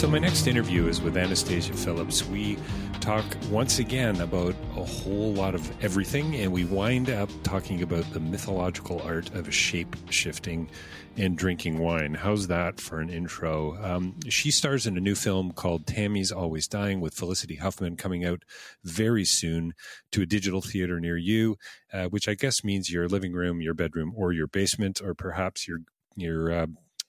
So, my next interview is with Anastasia Phillips. We talk once again about a whole lot of everything, and we wind up talking about the mythological art of shape shifting and drinking wine. How's that for an intro? Um, she stars in a new film called Tammy's Always Dying with Felicity Huffman coming out very soon to a digital theater near you, uh, which I guess means your living room, your bedroom, or your basement, or perhaps your your uh,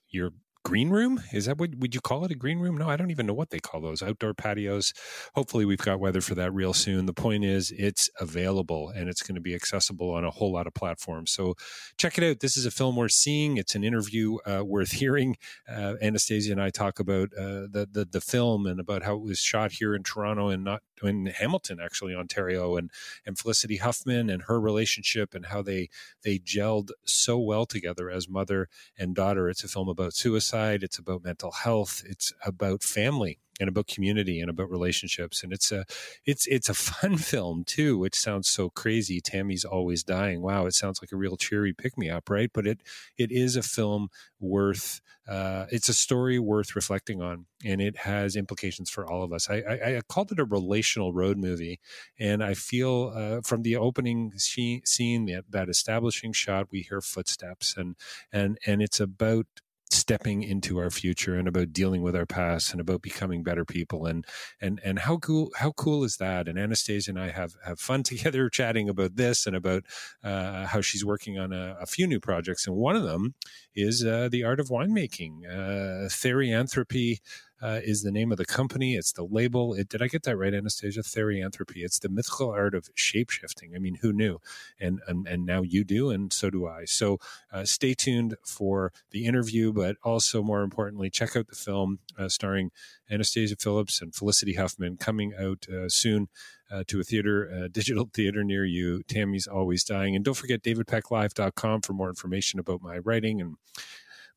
your green room? Is that what would you call it a green room? No i don't even know what they call those. Outdoor patios. Hopefully we've got weather for that real soon. The point is it's available and it's going to be accessible on a whole lot of platforms. So check it out. This is a film worth seeing. It's an interview uh, worth hearing. Uh, anastasia and i talk about uh, the, the the film and about how it was shot here in toronto and not in hamilton actually ontario and and felicity huffman and her relationship and how they they gelled so well together as mother and daughter. It's a film about suicide it's about mental health it's about family and about community and about relationships and it's a it's it's a fun film too which sounds so crazy tammy's always dying. Wow it sounds like a real cheery pick me up right? But it it is a film worth uh, it's a story worth reflecting on and it has implications for all of us. I i, I called it a relational road movie and i feel uh, from the opening scene that, that establishing shot we hear footsteps and and and it's about stepping into our future and about dealing with our past and about becoming better people. And and and how cool how cool is that? And anastasia and i have have fun together chatting about this and about uh, how she's working on a, a, few new projects. And one of them is uh, the art of winemaking uh, therianthropy uh, is the name of the company. It's the label. It, did I get that right, Anastasia? Therianthropy. It's the mythical art of shapeshifting. I mean, who knew? And and, and now you do, and so do I. So uh, stay tuned for the interview, but also more importantly, check out the film uh, starring Anastasia Phillips and Felicity Huffman coming out uh, soon. Uh, to a theater, uh, digital theater near you. Tammy's Always Dying. And don't forget davidpecklive.com for more information about my writing and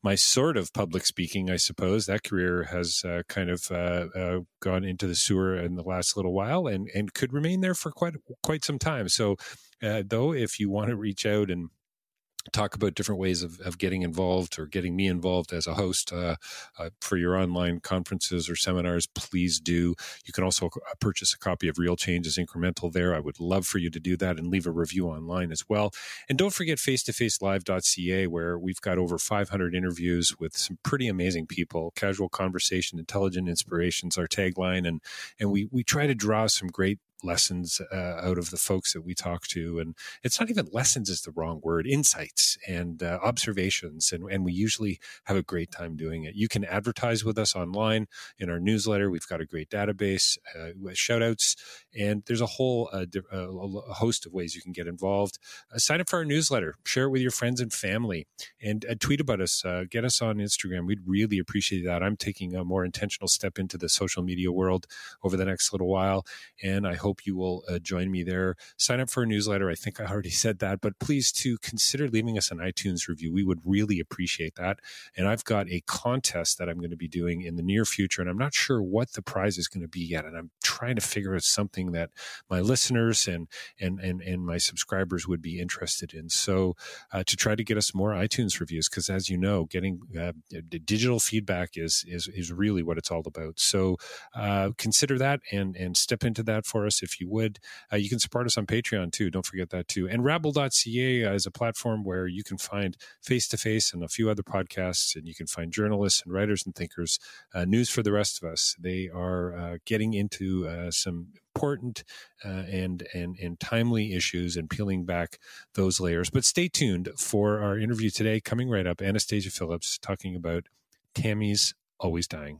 my sort of public speaking, I suppose. That career has uh, kind of uh, uh, gone into the sewer in the last little while, and and could remain there for quite quite some time. So, uh, though, if you want to reach out and talk about different ways of, of getting involved or getting me involved as a host uh, uh, for your online conferences or seminars, please do. You can also uh, purchase a copy of Real Change is Incremental there. I would love for you to do that and leave a review online as well. And don't forget face to face live.ca, where we've got over 500 interviews with some pretty amazing people. Casual conversation, intelligent inspirations, our tagline. And, and we, we try to draw some great lessons uh, out of the folks that we talk to. And it's not even lessons is the wrong word, insights and uh, observations. And, and we usually have a great time doing it. You can advertise with us online in our newsletter. We've got a great database, uh, shout outs, and there's a whole uh, uh, a host of ways you can get involved. Uh, sign up for our newsletter, share it with your friends and family, and tweet about us. get us on Instagram. We'd really appreciate that. I'm taking a more intentional step into the social media world over the next little while, and I hope you will join me there. Sign up for a newsletter. I think I already said that, but please to consider leaving us an iTunes review. We would really appreciate that. And I've got a contest that I'm going to be doing in the near future, and I'm not sure what the prize is going to be yet. And I'm trying to figure out something that my listeners and and and, and my subscribers would be interested in. So uh, to try to get us more iTunes reviews, because as you know, getting uh, digital feedback is is is really what it's all about. So uh, consider that and and step into that for us if you would. Uh, you can support us on Patreon too. Don't forget that too. And Rabble.ca is a platform where you can find face to face and a few other podcasts, and you can find journalists and writers and thinkers, uh, news for the rest of us. They are uh, getting into uh, some important uh, and and and timely issues and peeling back those layers. But stay tuned for our interview today. Coming right up, Anastasia Phillips talking about Tammy's always dying.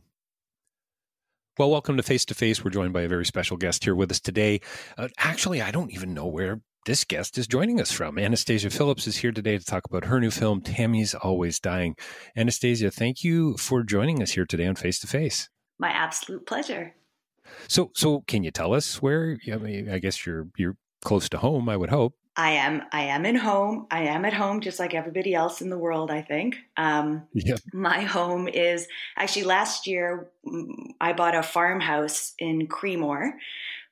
Well, welcome to Face to Face. We're joined by a very special guest here with us today. Uh, actually, I don't even know where this guest is joining us from. Anastasia Phillips is here today to talk about her new film, Tammy's Always Dying. Anastasia, thank you for joining us here today on Face to Face. My absolute pleasure. So, so can you tell us where? I mean, I guess you're you're close to home. I would hope. I am. I am in home. I am at home, just like everybody else in the world. I think. Um, yeah. My home is actually last year. I bought a farmhouse in Creemore,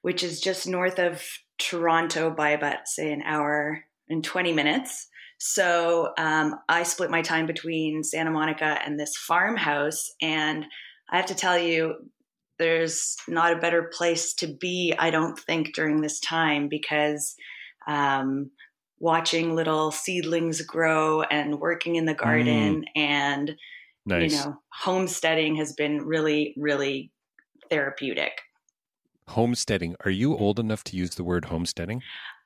which is just north of Toronto by about say an hour and twenty minutes. So um, I split my time between Santa Monica and this farmhouse, and I have to tell you, there's not a better place to be, I don't think, during this time because um, watching little seedlings grow and working in the garden mm. and nice. you know homesteading has been really really therapeutic homesteading are you old enough to use the word homesteading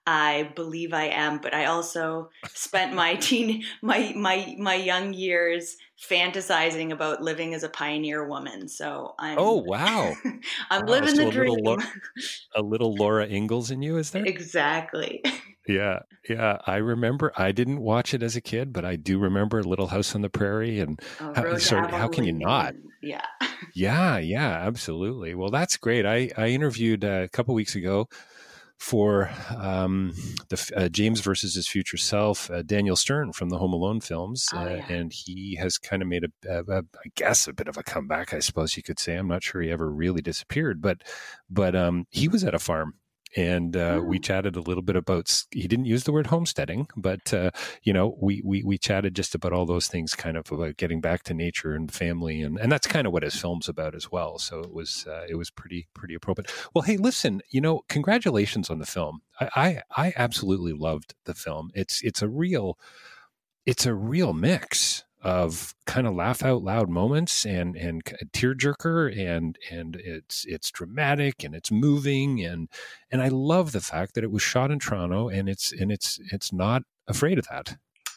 I believe I am, but I also spent my teen my my my young years fantasizing about living as a pioneer woman. So I'm Oh wow. I'm wow. living so the dream. Little, a little Laura Ingalls in you, is there? Exactly. Yeah, yeah. I remember. I didn't watch it as a kid, but I do remember Little House on the Prairie. And oh, how, sorry, how can you not? Yeah, yeah, yeah. Absolutely. Well, that's great. I I interviewed uh, a couple weeks ago for um, the uh, James versus his future self, uh, Daniel Stern from the Home Alone films, oh, uh, yeah. and he has kind of made a, a, a, I guess, a bit of a comeback. I suppose you could say. I'm not sure he ever really disappeared, but but um, he was at a farm and uh, we mm. chatted a little bit about. He didn't use the word homesteading, but uh, you know, we, we we chatted just about all those things, kind of about getting back to nature and family, and and that's kind of what his film's about as well. So it was uh, it was pretty pretty appropriate. Well, hey, listen, you know, congratulations on the film. I, I I absolutely loved the film. It's it's a real it's a real mix of kind of laugh out loud moments and and tearjerker and and it's it's dramatic and it's moving and and I love the fact that it was shot in Toronto and it's and it's it's not afraid of that.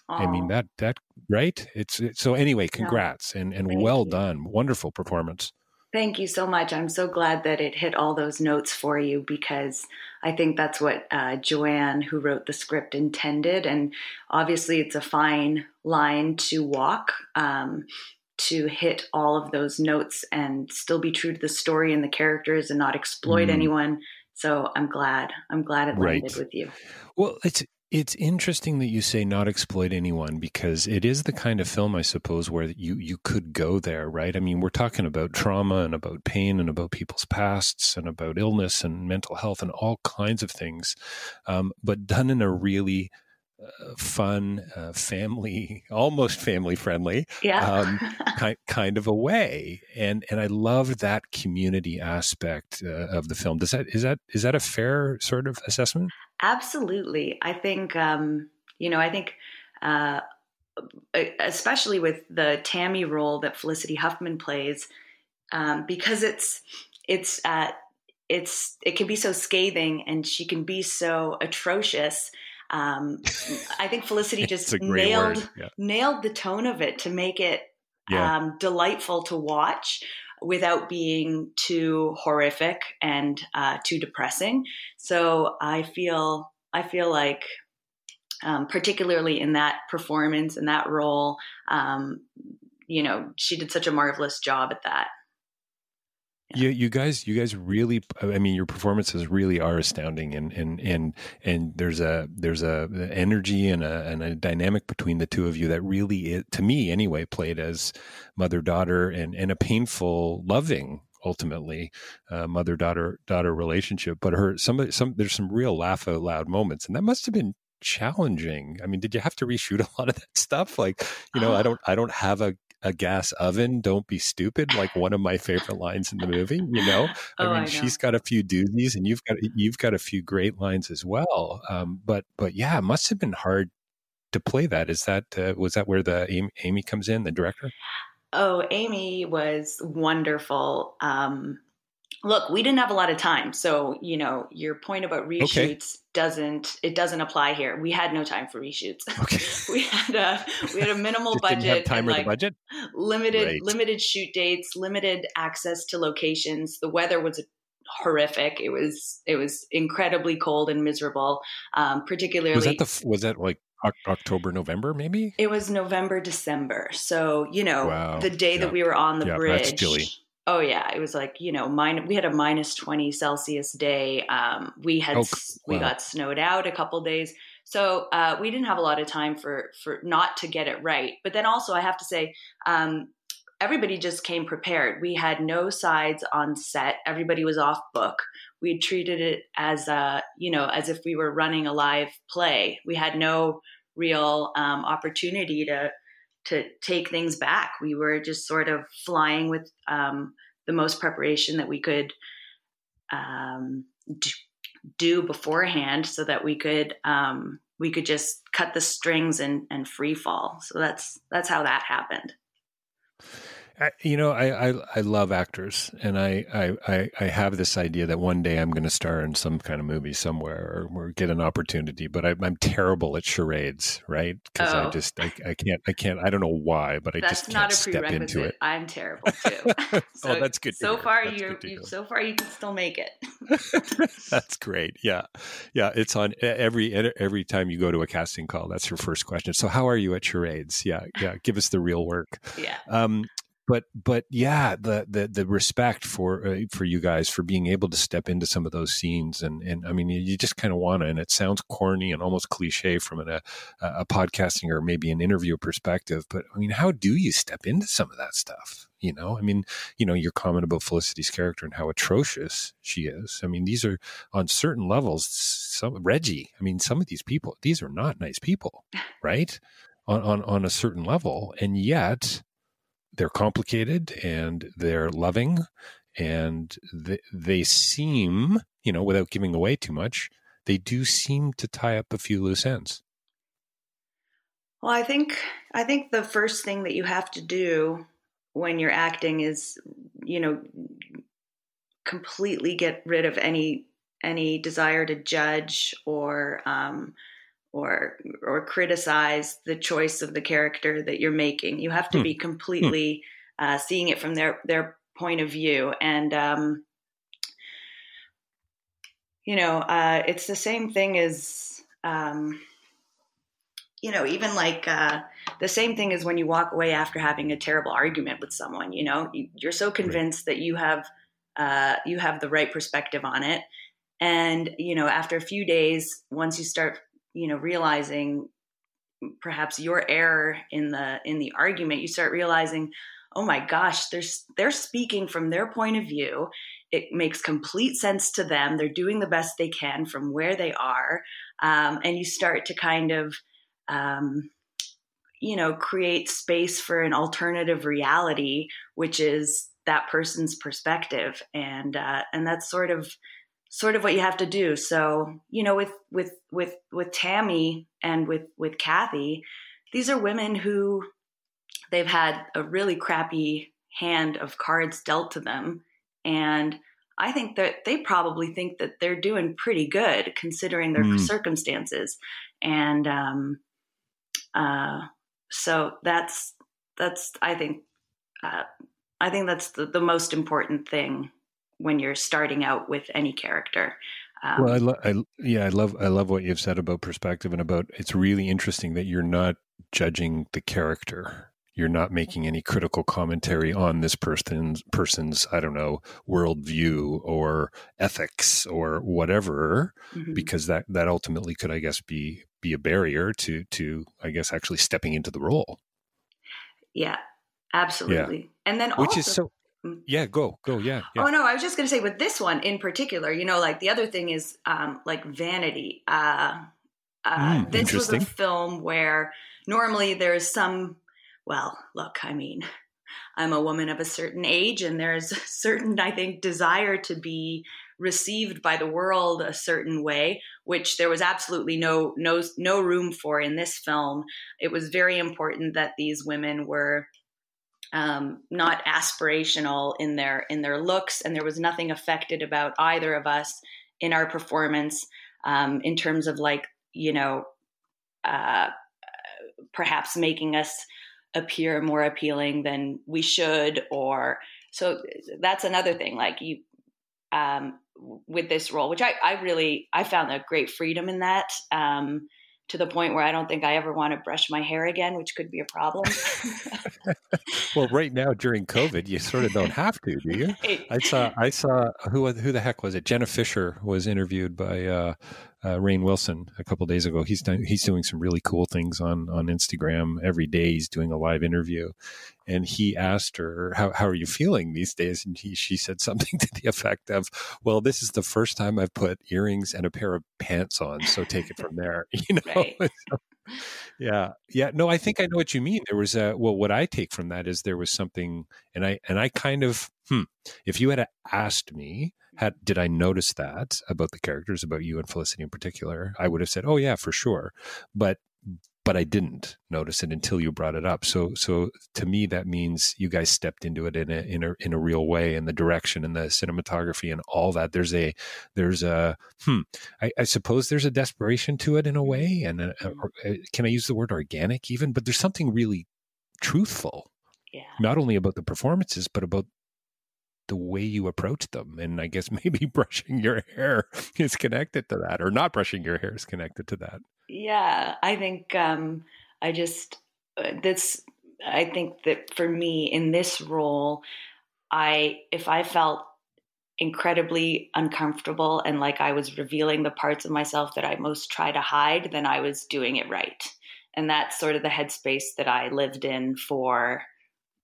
Aww. I mean that that right? It's, it's so anyway. Congrats and and Thank well you. done. Wonderful performance. Thank you so much. I'm so glad that it hit all those notes for you because I think that's what uh, Joanne, who wrote the script, intended. And obviously, it's a fine line to walk um, to hit all of those notes and still be true to the story and the characters and not exploit mm. anyone. So I'm glad. I'm glad it landed right. with you. Well, it's it's interesting that you say not exploit anyone because it is the kind of film, I suppose, where you, you could go there, right? I mean, we're talking about trauma and about pain and about people's pasts and about illness and mental health and all kinds of things, um, but done in a really uh, fun, uh, family, almost family friendly, yeah. um, kind kind of a way. And and I love that community aspect uh, of the film. Does that is that is that a fair sort of assessment? Absolutely. I think, um, you know, I think, uh, especially with the Tammy role that Felicity Huffman plays, um, because it's, it's, uh, it's it can be so scathing and she can be so atrocious um, I think Felicity just nailed yeah. nailed the tone of it to make it yeah. um, delightful to watch without being too horrific and uh, too depressing. So I feel I feel like, um, particularly in that performance and that role, um, you know, she did such a marvelous job at that. You, you guys, you guys really, I mean, your performances really are astounding, and and and and there's a there's a energy and a and a dynamic between the two of you that really, to me anyway, played as mother daughter and and a painful, loving ultimately uh, mother daughter daughter relationship. But her some some there's some real laugh out loud moments, and that must have been challenging. I mean, did you have to reshoot a lot of that stuff? Like, you know, I don't I don't have a a gas oven. Don't be stupid. Like one of my favorite lines in the movie. You know, I oh, mean, I know. she's got a few doozies, and you've got you've got a few great lines as well. Um, but but yeah, it must have been hard to play that. Is that uh, was that where the Amy, Amy, comes in, the director? Oh, Amy was wonderful. Um, look, we didn't have a lot of time, so you know your point about reshoots okay. doesn't it doesn't apply here. We had no time for reshoots. Okay. we had a we had a minimal budget. Time or like the budget. Limited right. limited shoot dates, limited access to locations. The weather was horrific. It was it was incredibly cold and miserable. Um, particularly was that the was that like October, November, maybe? It was November, December. So, you know, wow. the day yeah. that we were on the yeah, bridge, Oh yeah, it was like you know, mine. We had a minus twenty Celsius day. Um, we had oh, we got snowed out a couple days, so uh, we didn't have a lot of time for for not to get it right. But then also, I have to say, um, everybody just came prepared. We had no sides on set. Everybody was off book. We treated it as a you know as if we were running a live play. We had no real um, opportunity to to take things back. We were just sort of flying with um, the most preparation that we could um, do, beforehand, so that we could um, we could just cut the strings and, and free fall. So that's that's how that happened you know, I, I, I love actors, and I, I I have this idea that one day I'm going to star in some kind of movie somewhere or, or get an opportunity. But I, am terrible at charades, right? Because oh. I just I, I can't I can't I don't know why, but I that's just can't step into it. I'm terrible too. so, oh, that's good. So far, you so far you can still make it. that's great. Yeah, yeah. It's on every every time you go to a casting call. That's your first question. So how are you at charades? Yeah, yeah. Give us the real work. Yeah. Um, but but yeah, the the the respect for uh, for you guys for being able to step into some of those scenes and and I mean you just kind of want to and it sounds corny and almost cliche from an, a a podcasting or maybe an interview perspective, but I mean how do you step into some of that stuff? You know, I mean, you know, your comment about Felicity's character and how atrocious she is. I mean, these are on certain levels. Some Reggie, I mean, some of these people, these are not nice people, right? on on on a certain level, and yet they're complicated and they're loving and they, they seem, you know, without giving away too much, they do seem to tie up a few loose ends. Well, I think I think the first thing that you have to do when you're acting is, you know, completely get rid of any any desire to judge or um, or or criticize the choice of the character that you're making. You have to hmm. be completely hmm. uh, seeing it from their their point of view, and um, you know, uh, it's the same thing as um, you know, even like uh, the same thing as when you walk away after having a terrible argument with someone. You know, you're so convinced that you have uh, you have the right perspective on it. And, you know, after a few days, once you start you know realizing perhaps your error in the in the argument you start realizing oh my gosh they're they're speaking from their point of view. It makes complete sense to them. They're doing the best they can from where they are. Um, and you start to kind of um, you know create space for an alternative reality which is that person's perspective. And uh, and that's sort of sort of what you have to do. So, you know, with with with with Tammy and with with Kathy, these are women who they've had a really crappy hand of cards dealt to them and I think that they probably think that they're doing pretty good considering their mm. circumstances, and um, uh, so that's that's I think uh, I think that's the, the most important thing when you're starting out with any character. Um, well, I, lo- I, yeah, I love I love what you've said about perspective and about it's really interesting that you're not judging the character. You're not making any critical commentary on this person's person's I don't know worldview or ethics or whatever, mm-hmm. because that that ultimately could I guess be be a barrier to to I guess actually stepping into the role. Yeah, absolutely. Yeah. And then which also, is so. Yeah, go, go, yeah, yeah. Oh no, I was just going to say with this one in particular, you know, like the other thing is um, like Vanity. Uh, uh, mm, this was a film where normally there's some. Well, look, I mean, I'm a woman of a certain age, and there's a certain, I think, desire to be received by the world a certain way, which there was absolutely no no no room for in this film. It was very important that these women were um, not aspirational in their in their looks, and there was nothing affected about either of us in our performance um, in terms of like you know uh, perhaps making us appear more appealing than we should, or so that's another thing. Like you um, with this role, which I, I really I found a great freedom in that. Um, to the point where I don't think I ever want to brush my hair again, which could be a problem. well, right now during COVID, you sort of don't have to, do you? I saw, I saw who who the heck was it? Jenna Fischer was interviewed by uh, uh, Rainn Wilson a couple days ago. He's done, he's doing some really cool things on on Instagram every day. He's doing a live interview, and he asked her, "How how are you feeling these days?" And he, she said something to the effect of, "Well, this is the first time I've put earrings and a pair of pants on, so take it from there." You know. Right. so, yeah yeah no i think i know what you mean there was a well what i take from that is there was something and i and i kind of hmm if you had asked me had did I notice that about the characters, about you and Felicity in particular, I would have said, "Oh yeah, for sure," but but I didn't notice it until you brought it up. So so to me that means you guys stepped into it in a in a in a real way, and the direction and the cinematography and all that. There's a there's a hmm. I, I suppose there's a desperation to it in a way, and uh, mm-hmm. a, a, uh, can I use the word organic even? But there's something really truthful. Yeah. Not only about the performances, but about the way you approach them. And I guess maybe brushing your hair is connected to that, or not brushing your hair is connected to that. Yeah, I think um, I just uh, this. I think that for me in this role, I if I felt incredibly uncomfortable and like I was revealing the parts of myself that I most try to hide, then I was doing it right. And that's sort of the headspace that I lived in for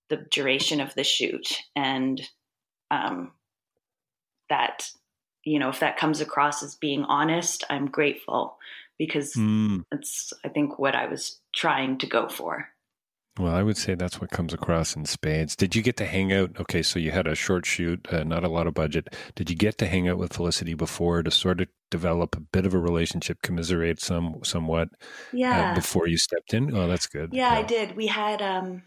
the duration of the shoot. And um, that you know if that comes across as being honest i'm grateful because mm. that's i think what i was trying to go for. Well i would say that's what comes across in spades. Did you get to hang out? Okay so you had a short shoot uh, not a lot of budget. Did you get to hang out with felicity before to sort of develop a bit of a relationship commiserate some somewhat uh, yeah. uh, before you stepped in? Oh that's good. Yeah, yeah. i did. We had um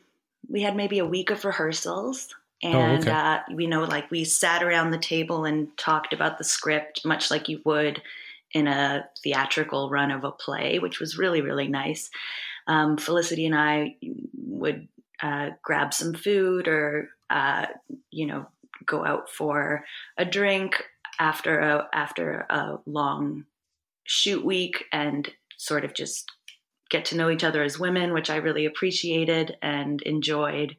we had maybe a week of rehearsals and oh, okay. uh, you know like we sat around the table and talked about the script much like you would in a theatrical run of a play which was really really nice um, felicity and i would uh, grab some food or uh, you know go out for a drink after a after a long shoot week and sort of just get to know each other as women which i really appreciated and enjoyed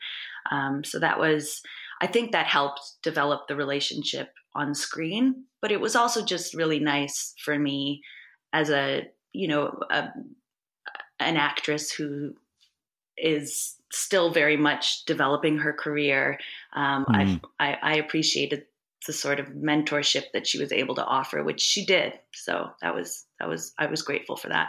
um, so that was, I think that helped develop the relationship on screen. But it was also just really nice for me as a, you know, a, an actress who is still very much developing her career. Um, mm. I, I appreciated the sort of mentorship that she was able to offer, which she did. So that was that was I was grateful for that.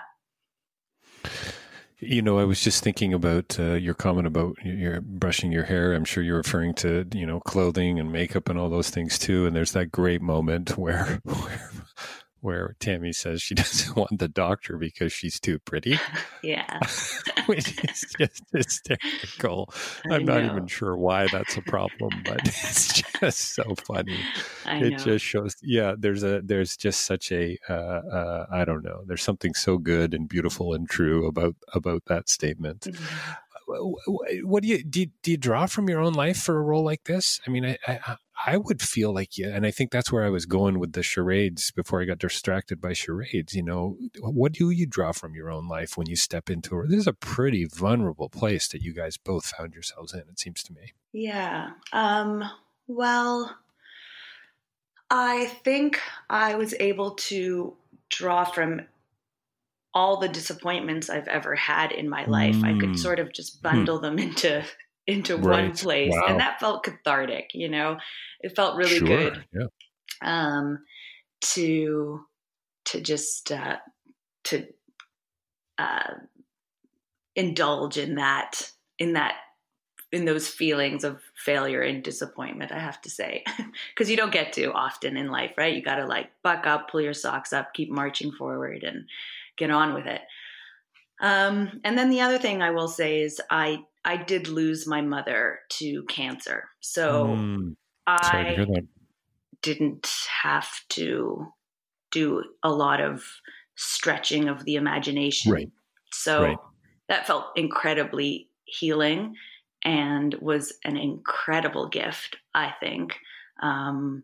You know, I was just thinking about uh, your comment about your brushing your hair. I'm sure you're referring to you know clothing and makeup and all those things too. And there's that great moment where where, where Tammy says she doesn't want the doctor because she's too pretty. yeah. Which is just hysterical. I'm not even sure why that's a problem, but it's just so funny. I it know. just shows yeah, there's a there's just such a uh, uh, I don't know. There's something so good and beautiful and true about about that statement. Mm-hmm what do you, do you do you draw from your own life for a role like this? I mean, I, I I would feel like yeah, and I think that's where I was going with the charades before I got distracted by charades. You know, what do you draw from your own life when you step into it? This is a pretty vulnerable place that you guys both found yourselves in. It seems to me. Yeah. Um, well, I think I was able to draw from all the disappointments I've ever had in my life. Mm. I could mm. sort of just hmm. bundle them into into right. one place, wow. and that felt cathartic. You know, it felt really sure. good. Yeah. Um, to to just uh, to uh, indulge in that in that in those feelings of failure and disappointment i have to say because you don't get to often in life right you got to like buck up pull your socks up keep marching forward and get on with it. Um, and then the other thing I will say is I I did lose my mother to cancer, so mm, I didn't have to do a lot of stretching of the imagination. Right. So right. that felt incredibly healing and was an incredible gift, I think, um,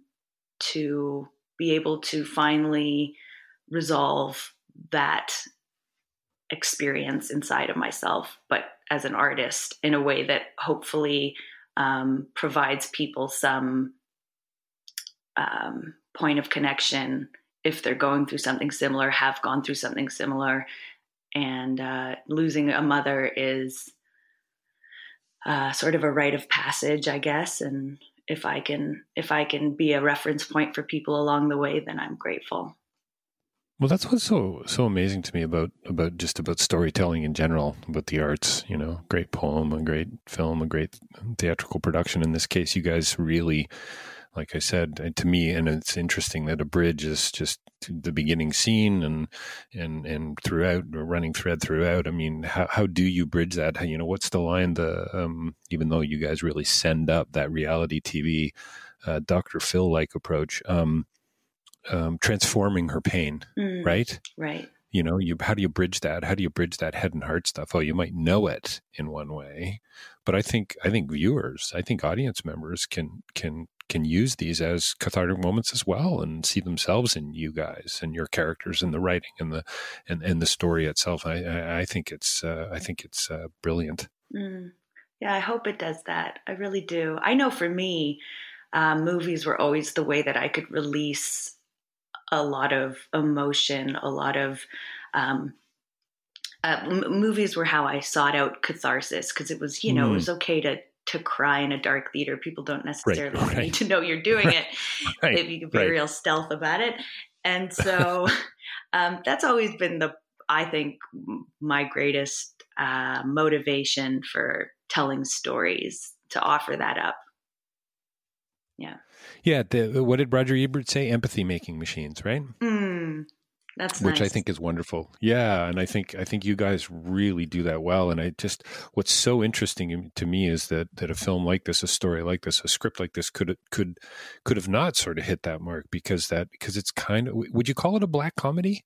to be able to finally resolve that experience inside of myself, but as an artist in a way that hopefully um, provides people some um, point of connection if they're going through something similar, have gone through something similar. And uh, losing a mother is uh, sort of a rite of passage, I guess. And if I can, if I can be a reference point for people along the way, then I'm grateful. Well, that's what's so so amazing to me about about just about storytelling in general, about the arts. You know, great poem, a great film, a great theatrical production. In this case, you guys really, like I said, to me, and it's interesting that a bridge is just the beginning scene and and and throughout, a running thread throughout. I mean, how how do you bridge that? How, you know, what's the line? The um, even though you guys really send up that reality TV, uh, Dr. Phil like approach. Um, um, transforming her pain, mm, right? Right. You know, you how do you bridge that? How do you bridge that head and heart stuff? Oh, you might know it in one way, but I think I think viewers, I think audience members can can can use these as cathartic moments as well and see themselves in you guys and your characters and the writing and the and, and the story itself. I I, I think it's uh, I think it's uh, brilliant. Mm. Yeah, I hope it does that. I really do. I know for me, uh, movies were always the way that I could release a lot of emotion, a lot of um, uh, m- movies were how I sought out catharsis because it was, you know, mm. it was okay to to cry in a dark theater. People don't necessarily right, right. need to know you're doing it right, if you can be real stealth about it. And so um, that's always been the, I think, my greatest uh, motivation for telling stories to offer that up. Yeah. Yeah. The, what did Roger Ebert say? Empathy making machines, right? Mm, that's which nice. I think is wonderful. Yeah, and I think I think you guys really do that well. And I just what's so interesting to me is that that a film like this, a story like this, a script like this could could could have not sort of hit that mark because that because it's kind of would you call it a black comedy?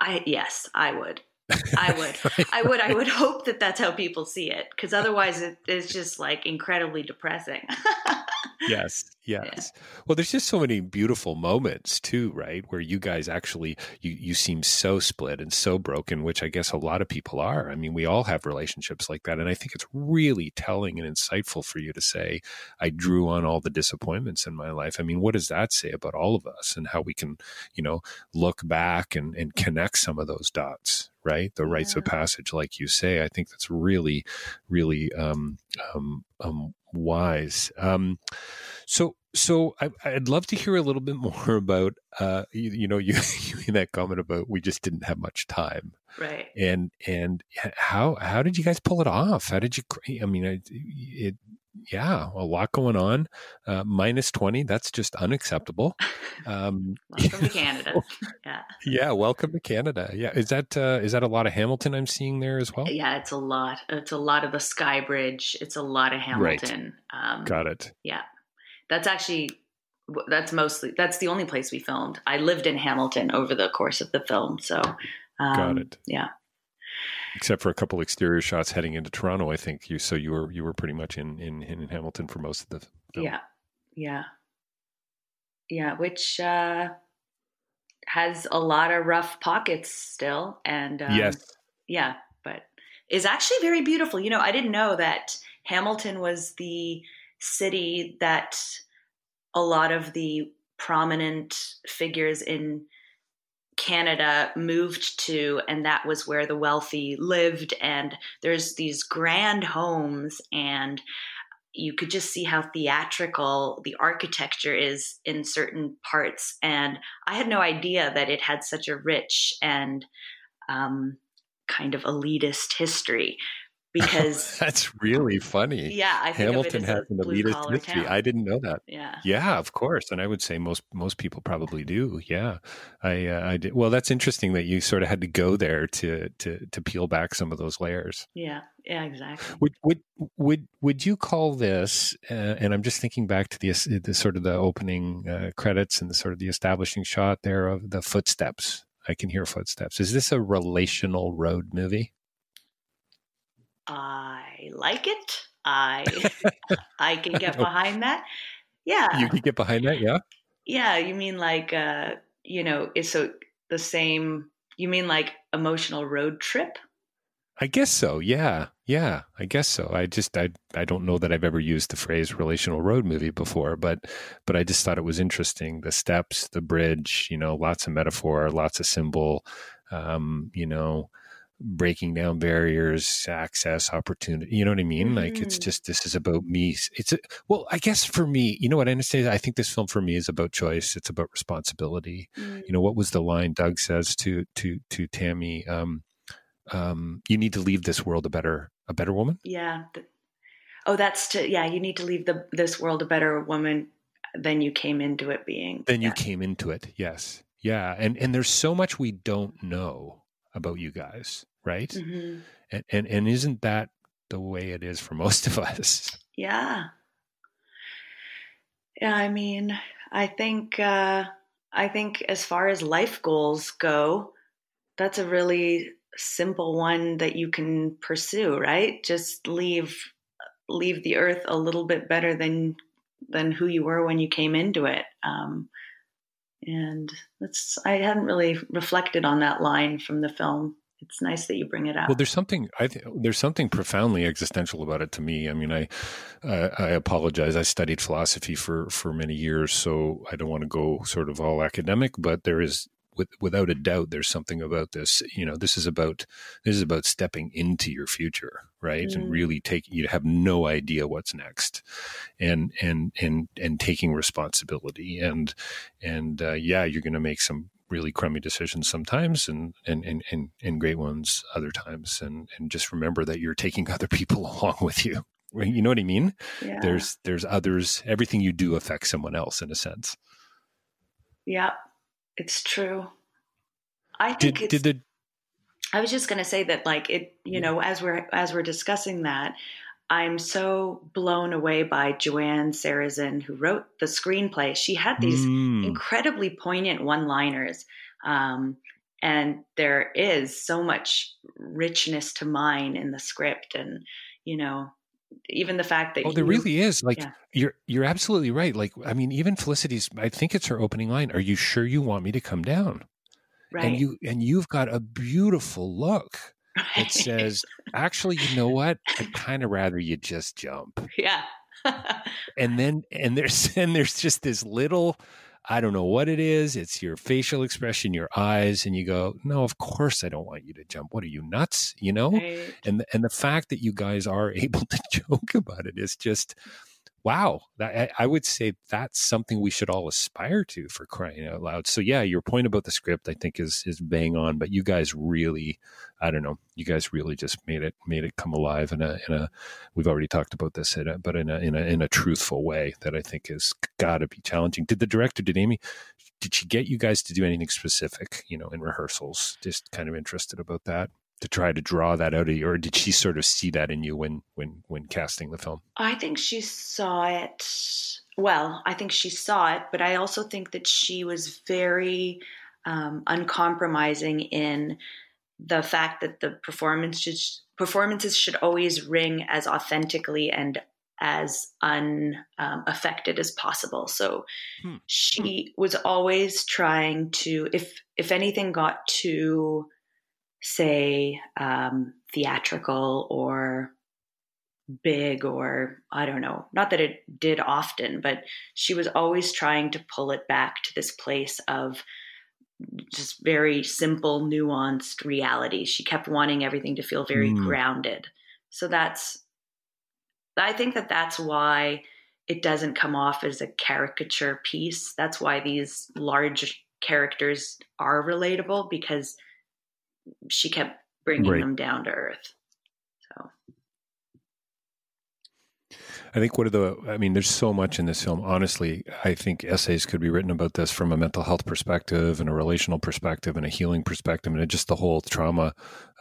I yes, I would. I would. I would. I would hope that that's how people see it, because otherwise, it is just like incredibly depressing. yes, yes. Yeah. Well, there's just so many beautiful moments too, right? Where you guys actually you you seem so split and so broken, which I guess a lot of people are. I mean, we all have relationships like that, and I think it's really telling and insightful for you to say, "I drew on all the disappointments in my life." I mean, what does that say about all of us and how we can, you know, look back and and connect some of those dots, right? The rites of passage, like you say. I think that's really, really um, um, um, wise. Um, so, so I, would love to hear a little bit more about, uh, you, you, know, you, you made that comment about we just didn't have much time, right? And and how how did you guys pull it off? How did you? I mean, it, it yeah, a lot going on. Uh, minus 20, that's just unacceptable. Um, welcome to Canada. Yeah. Yeah, welcome to Canada. Yeah. Is that uh, is that a lot of Hamilton I'm seeing there as well? Yeah, it's a lot. It's a lot of the Sky Bridge. It's a lot of Hamilton. Right. Um, Got it. Yeah. That's actually that's mostly that's the only place we filmed. I lived in Hamilton over the course of the film, so um, got it. Yeah, except for a couple exterior shots heading into Toronto. I think you so you were you were pretty much in in, in Hamilton for most of the film. Yeah, yeah, yeah. Which uh, has a lot of rough pockets still, and um, yes, yeah, but is actually very beautiful. You know, I didn't know that Hamilton was the city that a lot of the prominent figures in Canada moved to, and that was where the wealthy lived. And there's these grand homes, and you could just see how theatrical the architecture is in certain parts. And I had no idea that it had such a rich and um, kind of elitist history because that's really funny. Yeah, I Hamilton has an elitist history. Town. I didn't know that. Yeah, yeah, of course, and I would say most most people probably do. Yeah, I uh, I did. Well, that's interesting that you sort of had to go there to to to peel back some of those layers. Yeah, yeah, exactly. Would would would would you call this? Uh, and I'm just thinking back to the the sort of the opening uh, credits and the sort of the establishing shot there of the footsteps. I can hear footsteps. Is this a relational road movie? I like it. I I can get behind that. Yeah. You can get behind that, yeah? Yeah, you mean like uh, you know, it's so the same you mean like emotional road trip? I guess so. Yeah. Yeah, I guess so. I just I I don't know that I've ever used the phrase relational road movie before, but but I just thought it was interesting. The steps, the bridge, you know, lots of metaphor, lots of symbol, um, you know, breaking down barriers, access, opportunity. You know what I mean? Mm-hmm. Like it's mm-hmm. just this is about me. It's a, well, I guess for me, you know what I say. I think this film for me is about choice. It's about responsibility. Mm-hmm. You know what was the line Doug says to to to Tammy? Um, um, you need to leave this world a better a better woman. Yeah. Oh, that's to yeah. You need to leave the this world a better woman than you came into it being. Than yeah. you came into it. Yes. Yeah. And and there's so much we don't know about you guys, right? Mm-hmm. And, and and isn't that the way it is for most of us? Yeah. Yeah, I mean, I think uh, I think as far as life goals go, that's a really simple one that you can pursue, right? Just leave leave the earth a little bit better than than who you were when you came into it. Um, and that's I hadn't really reflected on that line from the film. It's nice that you bring it up. Well, there's something I th- there's something profoundly existential about it to me. I mean, I uh, I apologize. I studied philosophy for for many years, so I don't want to go sort of all academic, but there is with, without a doubt, there's something about this. You know, this is about this is about stepping into your future, right? Mm. And really taking you have no idea what's next, and and and and taking responsibility. And and uh, yeah, you're going to make some really crummy decisions sometimes, and and and and, and great ones other times. And and just remember that you're taking other people along with you. You know what I mean? Yeah. There's there's others. Everything you do affects someone else in a sense. Yeah, it's true. I think did, did the I was just going to say that like it you know as we're as we're discussing that I'm so blown away by Joanne Sarazen who wrote the screenplay. She had these mm. incredibly poignant one-liners um, and there is so much richness to mine in the script and you know even the fact that oh, there really is. Like yeah. you're you're absolutely right. Like I mean, even Felicity's. I think it's her opening line. Are you sure you want me to come down? Right. And you and you've got a beautiful look. It says, actually, you know what? I'd kind of rather you just jump. Yeah. and then and there's and there's just this little I don't know what it is. It's your facial expression, your eyes, and you go, "No, of course I don't want you to jump. What are you nuts?" You know. Right. And and the fact that you guys are able to joke about it is just wow, that, I would say that's something we should all aspire to for crying out loud. So yeah, your point about the script I think is is bang on, but you guys really, I don't know, you guys really just made it made it come alive in a in a. We've already talked about this, in a, but in a in a in a truthful way that I think has got to be challenging. Did the director, did Amy, did she get you guys to do anything specific? You know, in rehearsals, just kind of interested about that to try to draw that out of you or did she sort of see that in you when when when casting the film i think she saw it well i think she saw it but i also think that she was very um, uncompromising in the fact that the performances performances should always ring as authentically and as unaffected um, as possible. So hmm. she was always trying to, if if anything got too say um, theatrical or big or I don't know. Not that it did often, but she was always trying to pull it back to this place of just very simple, nuanced reality. She kept wanting everything to feel very mm. grounded. So that's, I think that that's why it doesn't come off as a caricature piece. That's why these large characters are relatable because she kept bringing right. them down to earth. So. I think one of the, I mean, there's so much in this film. Honestly, I think essays could be written about this from a mental health perspective and a relational perspective and a healing perspective and just the whole trauma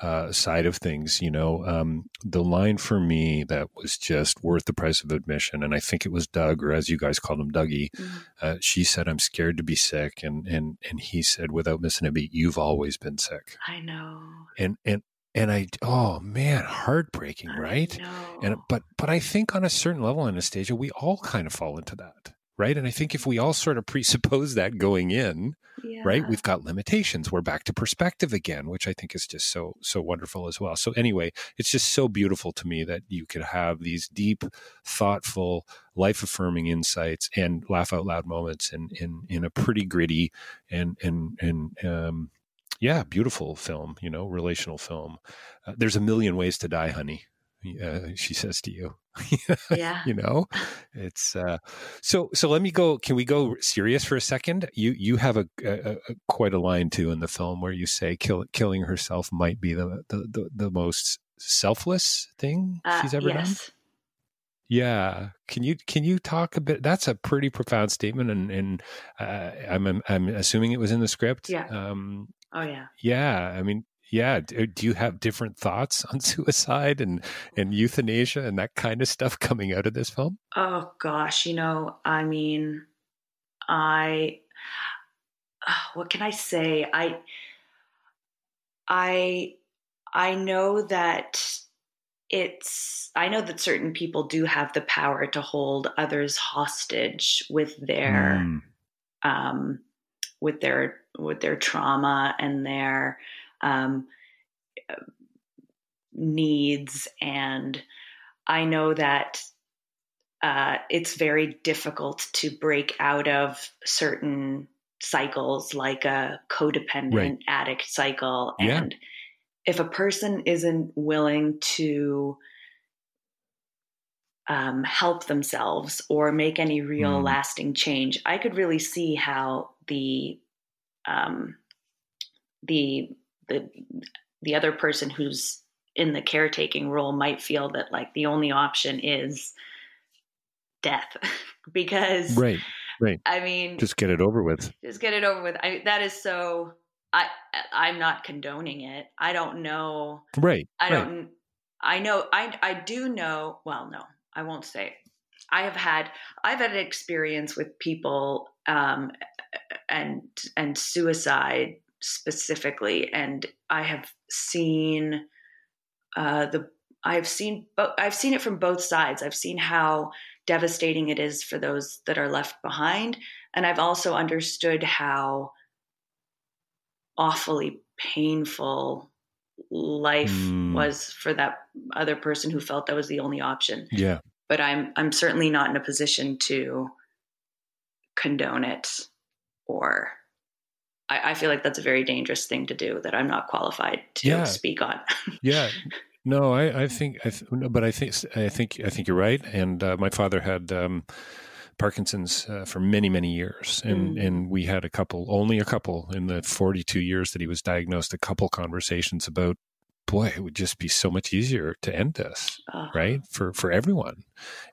uh, side of things. You know, um, the line for me that was just worth the price of admission, and I think it was Doug, or as you guys called him, Dougie. Mm-hmm. Uh, she said, "I'm scared to be sick," and and and he said, without missing a beat, "You've always been sick." I know. And and and I oh man, heartbreaking, right? And but but I think on a certain level, Anastasia, we all kind of fall into that, right? And I think if we all sort of presuppose that going in, yeah. right, we've got limitations. We're back to perspective again, which I think is just so so wonderful as well. So anyway, it's just so beautiful to me that you could have these deep, thoughtful, life affirming insights and laugh out loud moments in in in a pretty gritty and and and um yeah, beautiful film, you know, relational film. Uh, there's a million ways to die, honey. Uh, she says to you, yeah, you know, it's uh, so. So let me go. Can we go serious for a second? You you have a, a, a quite a line too in the film where you say kill, killing herself might be the the, the, the most selfless thing uh, she's ever yes. done. Yeah, can you can you talk a bit? That's a pretty profound statement, and and uh, I'm I'm assuming it was in the script. Yeah. Um, Oh yeah. Yeah, I mean, yeah. Do, do you have different thoughts on suicide and and euthanasia and that kind of stuff coming out of this film? Oh gosh, you know, I mean, I what can I say? I I I know that it's I know that certain people do have the power to hold others hostage with their mm. um with their with their trauma and their um, needs. And I know that uh, it's very difficult to break out of certain cycles, like a codependent right. addict cycle. Yeah. And if a person isn't willing to um, help themselves or make any real mm. lasting change, I could really see how the um, the the the other person who's in the caretaking role might feel that like the only option is death. Because right right. I mean just get it over with. just get it over with. I, that is so i i'm not condoning it. I don't know. Right i don't i know i i do know well no i won't say. I have had i've had an experience with people um and and suicide specifically and i have seen uh, the i've seen i've seen it from both sides. I've seen how devastating it is for those that are left behind and i've also understood how awfully painful life mm. was for that other person who felt that was the only option. Yeah. But i'm i'm certainly not in a position to condone it or I, I, feel like that's a very dangerous thing to do that I'm not qualified to yeah. speak on. yeah. No, I, I think, I th- but I think, I think, I think you're right. And uh, my father had um, Parkinson's uh, for many, many years, and mm. and we had a couple, only a couple, in the 42 years that he was diagnosed, a couple conversations about boy, it would just be so much easier to end this, uh, right? For for everyone.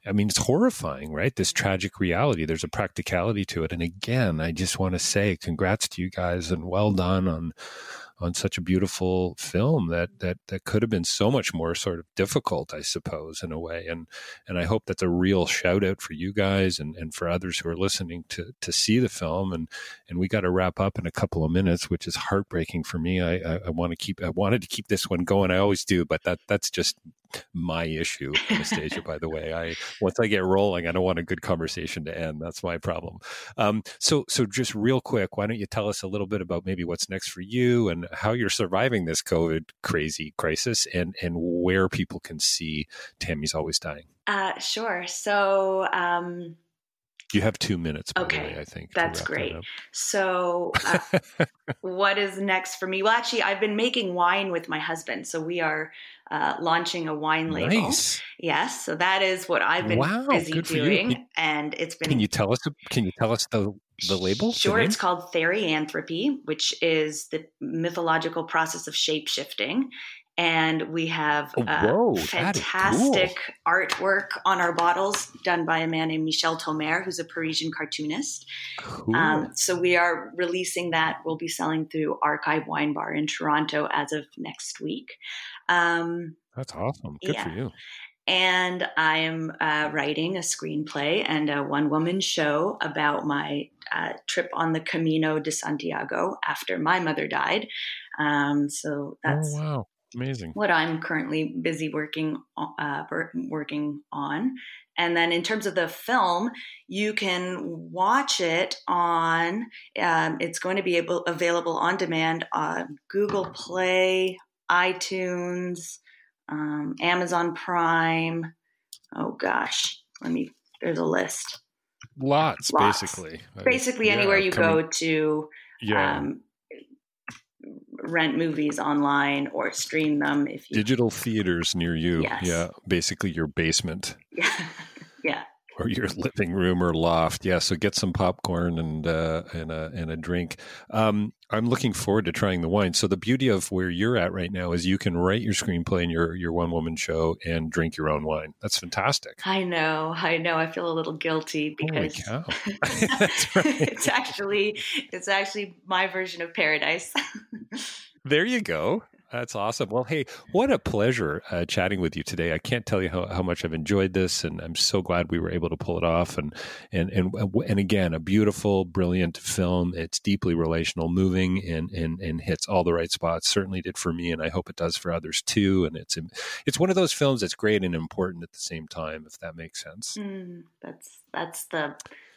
I mean, it's horrifying, right? This tragic reality. There's a practicality to it. And again, I just want to say congrats to you guys and well done on on such a beautiful film that that that could have been so much more sort of difficult, I suppose, in a way. And and I hope that's a real shout out for you guys and, and for others who are listening to to see the film. And and we got to wrap up in a couple of minutes, which is heartbreaking for me. I I, I want to keep I wanted to keep this one going. I always do, but that that's just my issue, Anastasia. by the way, I once I get rolling, I don't want a good conversation to end. That's my problem. Um, so, so just real quick, why don't you tell us a little bit about maybe what's next for you and how you're surviving this COVID crazy crisis, and and where people can see Tammy's always dying. Uh, sure. So. Um you have two minutes. okay, way, I think that's great. That so, uh, what is next for me? Well, actually, I've been making wine with my husband, so we are uh, launching a wine label. Nice. Yes, so that is what I've been wow, busy doing, and it's been. Can you tell us? Can you tell us the the label? Sure, the it's called Therianthropy, which is the mythological process of shape shifting, and we have oh, whoa, fantastic cool. artwork on our bottles done by a man named Michel Tomer, who's a Parisian cartoonist. Cool. Um, so we are releasing that. We'll be selling through Archive Wine Bar in Toronto as of next week. Um, That's awesome. Good yeah. for you. And I am uh, writing a screenplay and a one woman show about my uh, trip on the Camino de Santiago after my mother died. Um, so that's oh, wow. Amazing. What I'm currently busy working uh, working on, and then in terms of the film, you can watch it on. Um, it's going to be able available on demand on Google Play, iTunes, um, Amazon Prime. Oh gosh, let me. There's a list. Lots, Lots. basically. Basically, uh, anywhere yeah, you coming, go to. Yeah. Um, rent movies online or stream them if you digital theaters near you. Yes. yeah basically your basement. Yeah. yeah or your living room or loft. Yeah, so get some popcorn and uh, and a and a drink. Um, I'm looking forward to trying the wine. So the beauty of where you're at right now is you can write your screenplay in your your one woman show and drink your own wine. That's fantastic. I know, I know. I feel a little guilty because That's right. it's actually it's actually my version of paradise. there you go. That's awesome. Well, hey, what a pleasure uh, chatting with you today. I can't tell you how, how much I've enjoyed this, and I'm so glad we were able to pull it off. And and and and again, a beautiful, brilliant film. It's deeply relational, moving, and and and hits all the right spots. Certainly did for me, and I hope it does for others too. And it's it's one of those films that's great and important at the same time, if that makes sense. Mm, that's that's the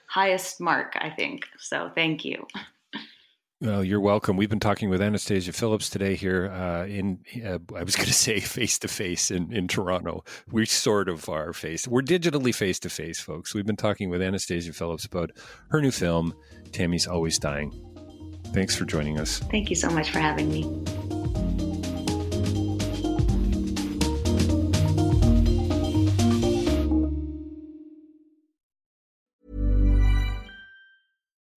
highest mark, I think. So, thank you. Well, you're welcome. We've been talking with Anastasia Phillips today here uh, in, uh, I was going to say face to face in Toronto. We sort of are face. We're digitally face to face, folks. We've been talking with Anastasia Phillips about her new film, Tammy's Always Dying. Thanks for joining us. Thank you so much for having me.